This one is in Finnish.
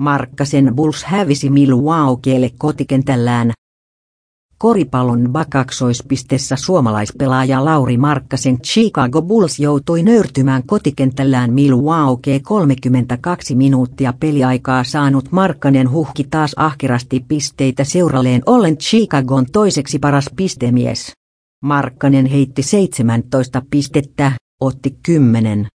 Markkasen Bulls hävisi Milwaukeelle kotikentällään. Koripallon bakaksoispistessä suomalaispelaaja Lauri Markkasen Chicago Bulls joutui nöyrtymään kotikentällään Milwaukee 32 minuuttia peliaikaa saanut Markkanen huhki taas ahkerasti pisteitä seuralleen ollen Chicagon toiseksi paras pistemies. Markkanen heitti 17 pistettä, otti 10